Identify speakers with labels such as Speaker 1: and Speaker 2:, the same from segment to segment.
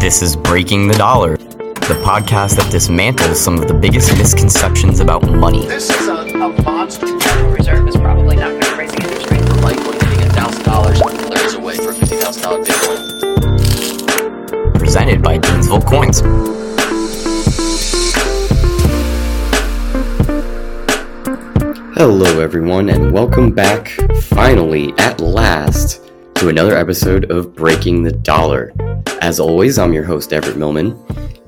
Speaker 1: This is Breaking the Dollar, the podcast that dismantles some of the biggest misconceptions about money.
Speaker 2: This is a, a monster.
Speaker 3: Federal Reserve is probably not going to raise the interest rate.
Speaker 4: likely getting a thousand dollars there is a way for a fifty thousand dollar Bitcoin.
Speaker 1: Presented by Gainesville Coins.
Speaker 5: Hello, everyone, and welcome back, finally, at last, to another episode of Breaking the Dollar. As always, I'm your host, Everett Millman,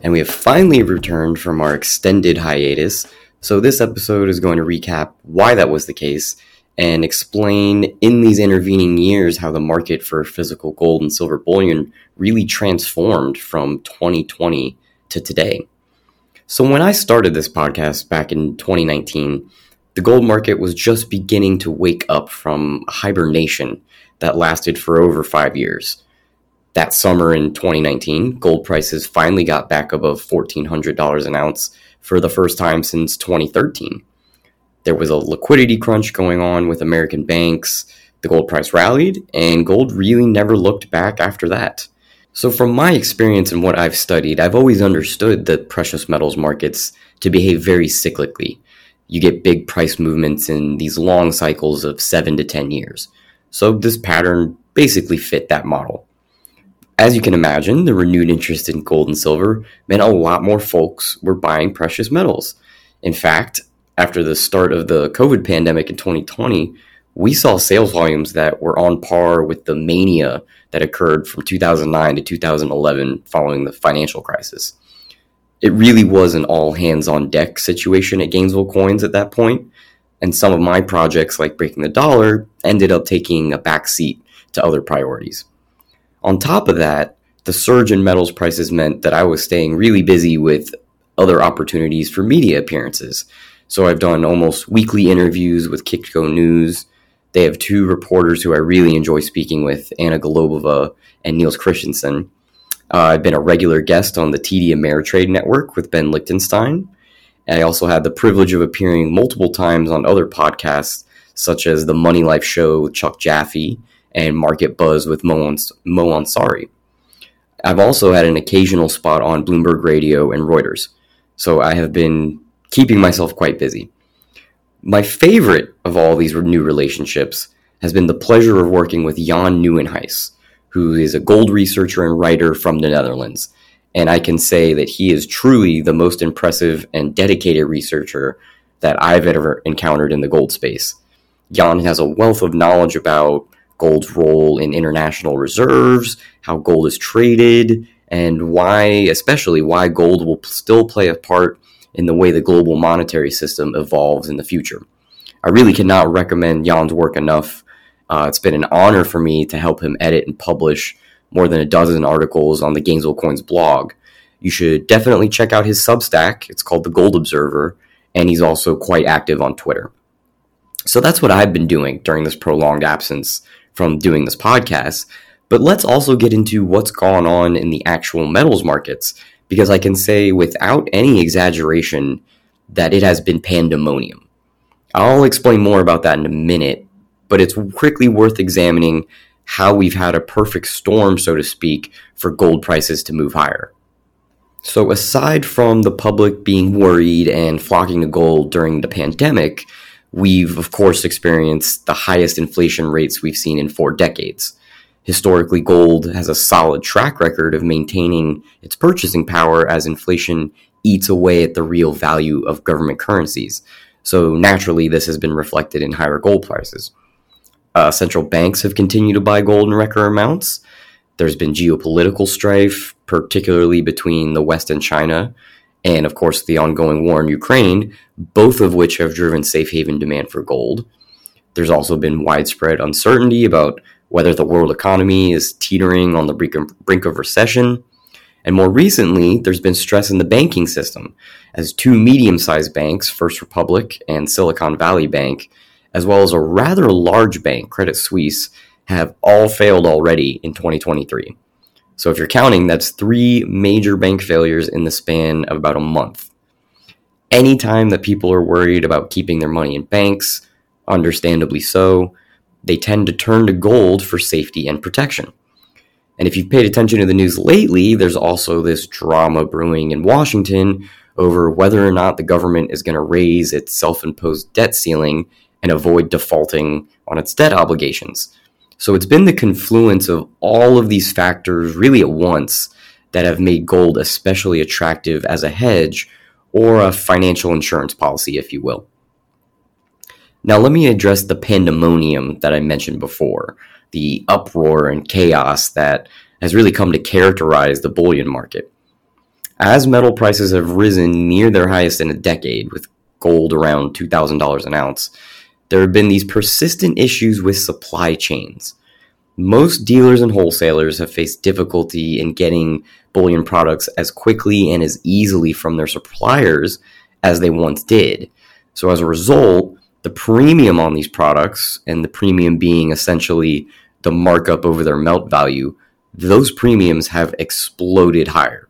Speaker 5: and we have finally returned from our extended hiatus. So, this episode is going to recap why that was the case and explain in these intervening years how the market for physical gold and silver bullion really transformed from 2020 to today. So, when I started this podcast back in 2019, the gold market was just beginning to wake up from hibernation that lasted for over five years. That summer in 2019, gold prices finally got back above $1,400 an ounce for the first time since 2013. There was a liquidity crunch going on with American banks, the gold price rallied, and gold really never looked back after that. So, from my experience and what I've studied, I've always understood the precious metals markets to behave very cyclically you get big price movements in these long cycles of seven to 10 years. So this pattern basically fit that model. As you can imagine, the renewed interest in gold and silver meant a lot more folks were buying precious metals. In fact, after the start of the COVID pandemic in 2020, we saw sales volumes that were on par with the mania that occurred from 2009 to 2011 following the financial crisis it really was an all hands on deck situation at Gainesville Coins at that point, and some of my projects, like Breaking the Dollar, ended up taking a back seat to other priorities. On top of that, the surge in metals prices meant that I was staying really busy with other opportunities for media appearances. So I've done almost weekly interviews with Kitco News. They have two reporters who I really enjoy speaking with, Anna Golubova and Niels Christensen uh, I've been a regular guest on the TD Ameritrade Network with Ben Lichtenstein. And I also had the privilege of appearing multiple times on other podcasts, such as the Money Life Show with Chuck Jaffe and Market Buzz with Mo, Mo Ansari. I've also had an occasional spot on Bloomberg Radio and Reuters, so I have been keeping myself quite busy. My favorite of all these new relationships has been the pleasure of working with Jan Nieuwenhuijs, who is a gold researcher and writer from the Netherlands. And I can say that he is truly the most impressive and dedicated researcher that I've ever encountered in the gold space. Jan has a wealth of knowledge about gold's role in international reserves, how gold is traded, and why, especially, why gold will still play a part in the way the global monetary system evolves in the future. I really cannot recommend Jan's work enough uh, it's been an honor for me to help him edit and publish more than a dozen articles on the Gainesville Coins blog. You should definitely check out his Substack. It's called The Gold Observer, and he's also quite active on Twitter. So that's what I've been doing during this prolonged absence from doing this podcast. But let's also get into what's gone on in the actual metals markets, because I can say without any exaggeration that it has been pandemonium. I'll explain more about that in a minute, but it's quickly worth examining how we've had a perfect storm, so to speak, for gold prices to move higher. So, aside from the public being worried and flocking to gold during the pandemic, we've of course experienced the highest inflation rates we've seen in four decades. Historically, gold has a solid track record of maintaining its purchasing power as inflation eats away at the real value of government currencies. So, naturally, this has been reflected in higher gold prices. Uh, central banks have continued to buy gold in record amounts. There's been geopolitical strife, particularly between the West and China, and of course the ongoing war in Ukraine, both of which have driven safe haven demand for gold. There's also been widespread uncertainty about whether the world economy is teetering on the brink of recession. And more recently, there's been stress in the banking system as two medium sized banks, First Republic and Silicon Valley Bank, as well as a rather large bank, Credit Suisse, have all failed already in 2023. So if you're counting, that's three major bank failures in the span of about a month. Anytime that people are worried about keeping their money in banks, understandably so, they tend to turn to gold for safety and protection. And if you've paid attention to the news lately, there's also this drama brewing in Washington over whether or not the government is going to raise its self imposed debt ceiling and avoid defaulting on its debt obligations. So it's been the confluence of all of these factors really at once that have made gold especially attractive as a hedge or a financial insurance policy, if you will. Now, let me address the pandemonium that I mentioned before, the uproar and chaos that has really come to characterize the bullion market. As metal prices have risen near their highest in a decade, with gold around $2,000 an ounce, there have been these persistent issues with supply chains. Most dealers and wholesalers have faced difficulty in getting bullion products as quickly and as easily from their suppliers as they once did. So, as a result, the premium on these products, and the premium being essentially the markup over their melt value, those premiums have exploded higher.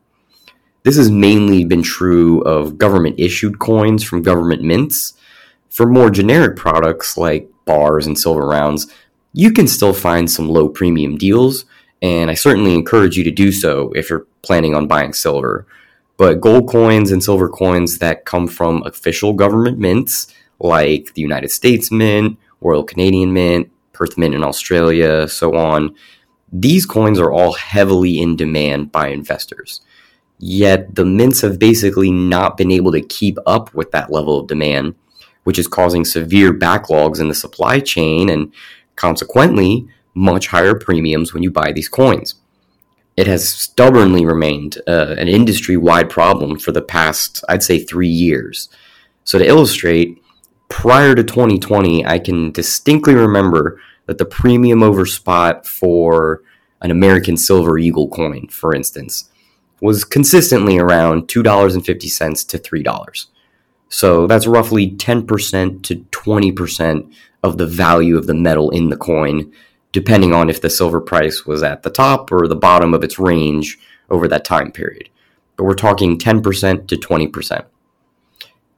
Speaker 5: This has mainly been true of government issued coins from government mints. For more generic products like bars and silver rounds, you can still find some low premium deals, and I certainly encourage you to do so if you're planning on buying silver. But gold coins and silver coins that come from official government mints, like the United States Mint, Royal Canadian Mint, Perth Mint in Australia, so on, these coins are all heavily in demand by investors. Yet the mints have basically not been able to keep up with that level of demand, which is causing severe backlogs in the supply chain and consequently much higher premiums when you buy these coins. It has stubbornly remained uh, an industry wide problem for the past, I'd say, three years. So, to illustrate, prior to 2020, I can distinctly remember that the premium over spot for an American Silver Eagle coin, for instance, was consistently around $2.50 to $3. So that's roughly 10% to 20% of the value of the metal in the coin, depending on if the silver price was at the top or the bottom of its range over that time period. But we're talking 10% to 20%.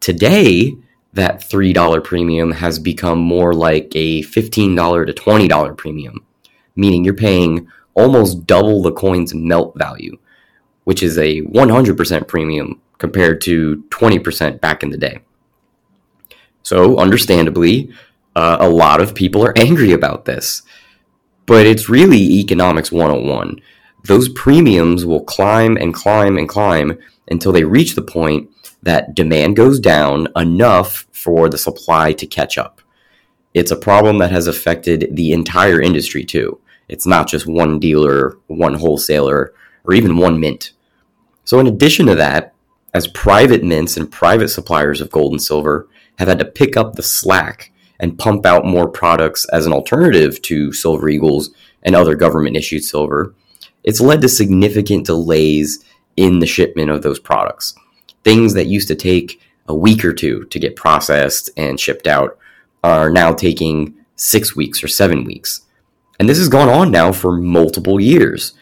Speaker 5: Today, that $3 premium has become more like a $15 to $20 premium, meaning you're paying almost double the coin's melt value which is a 100% premium compared to 20% back in the day. So, understandably, uh, a lot of people are angry about this. But it's really economics 101. Those premiums will climb and climb and climb until they reach the point that demand goes down enough for the supply to catch up. It's a problem that has affected the entire industry too. It's not just one dealer, one wholesaler, or even one mint. So, in addition to that, as private mints and private suppliers of gold and silver have had to pick up the slack and pump out more products as an alternative to Silver Eagles and other government issued silver, it's led to significant delays in the shipment of those products. Things that used to take a week or two to get processed and shipped out are now taking six weeks or seven weeks. And this has gone on now for multiple years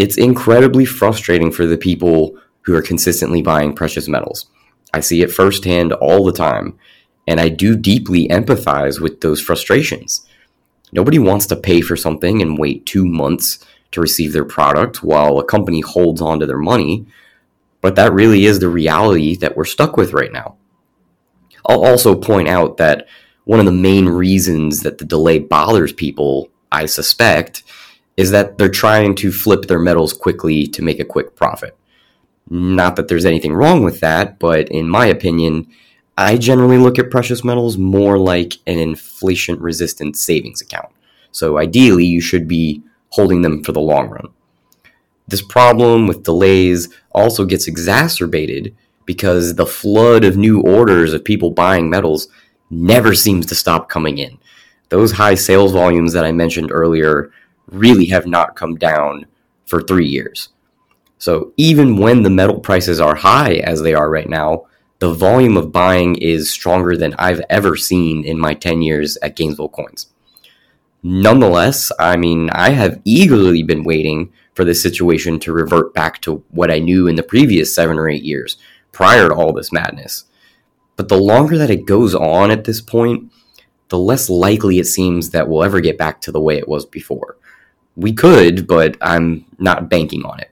Speaker 5: it's incredibly frustrating for the people who are consistently buying precious metals. I see it firsthand all the time, and I do deeply empathize with those frustrations. Nobody wants to pay for something and wait two months to receive their product while a company holds on to their money, but that really is the reality that we're stuck with right now. I'll also point out that one of the main reasons that the delay bothers people, I suspect, is that they're trying to flip their metals quickly to make a quick profit. Not that there's anything wrong with that, but in my opinion, I generally look at precious metals more like an inflation resistant savings account. So ideally, you should be holding them for the long run. This problem with delays also gets exacerbated because the flood of new orders of people buying metals never seems to stop coming in. Those high sales volumes that I mentioned earlier really have not come down for three years. So even when the metal prices are high as they are right now, the volume of buying is stronger than I've ever seen in my 10 years at Gainesville Coins. Nonetheless, I mean, I have eagerly been waiting for this situation to revert back to what I knew in the previous seven or eight years prior to all this madness. But the longer that it goes on at this point, the less likely it seems that we'll ever get back to the way it was before we could, but I'm not banking on it.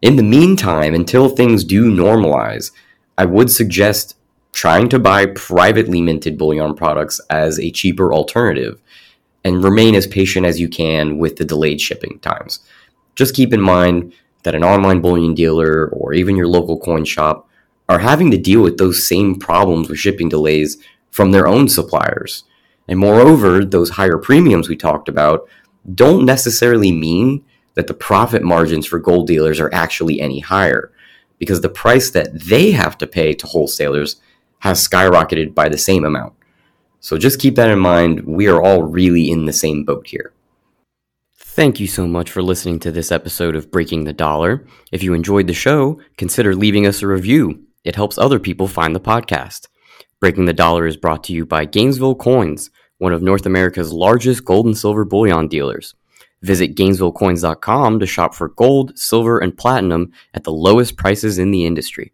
Speaker 5: In the meantime, until things do normalize, I would suggest trying to buy privately minted bullion products as a cheaper alternative and remain as patient as you can with the delayed shipping times. Just keep in mind that an online bullion dealer or even your local coin shop are having to deal with those same problems with shipping delays from their own suppliers. And moreover, those higher premiums we talked about don't necessarily mean that the profit margins for gold dealers are actually any higher because the price that they have to pay to wholesalers has skyrocketed by the same amount. So just keep that in mind. We are all really in the same boat here. Thank you so much for listening to this episode of Breaking the Dollar. If you enjoyed the show, consider leaving us a review. It helps other people find the podcast. Breaking the Dollar is brought to you by Gainesville Coins, one of North America's largest gold and silver bullion dealers. Visit GainesvilleCoins.com to shop for gold, silver, and platinum at the lowest prices in the industry.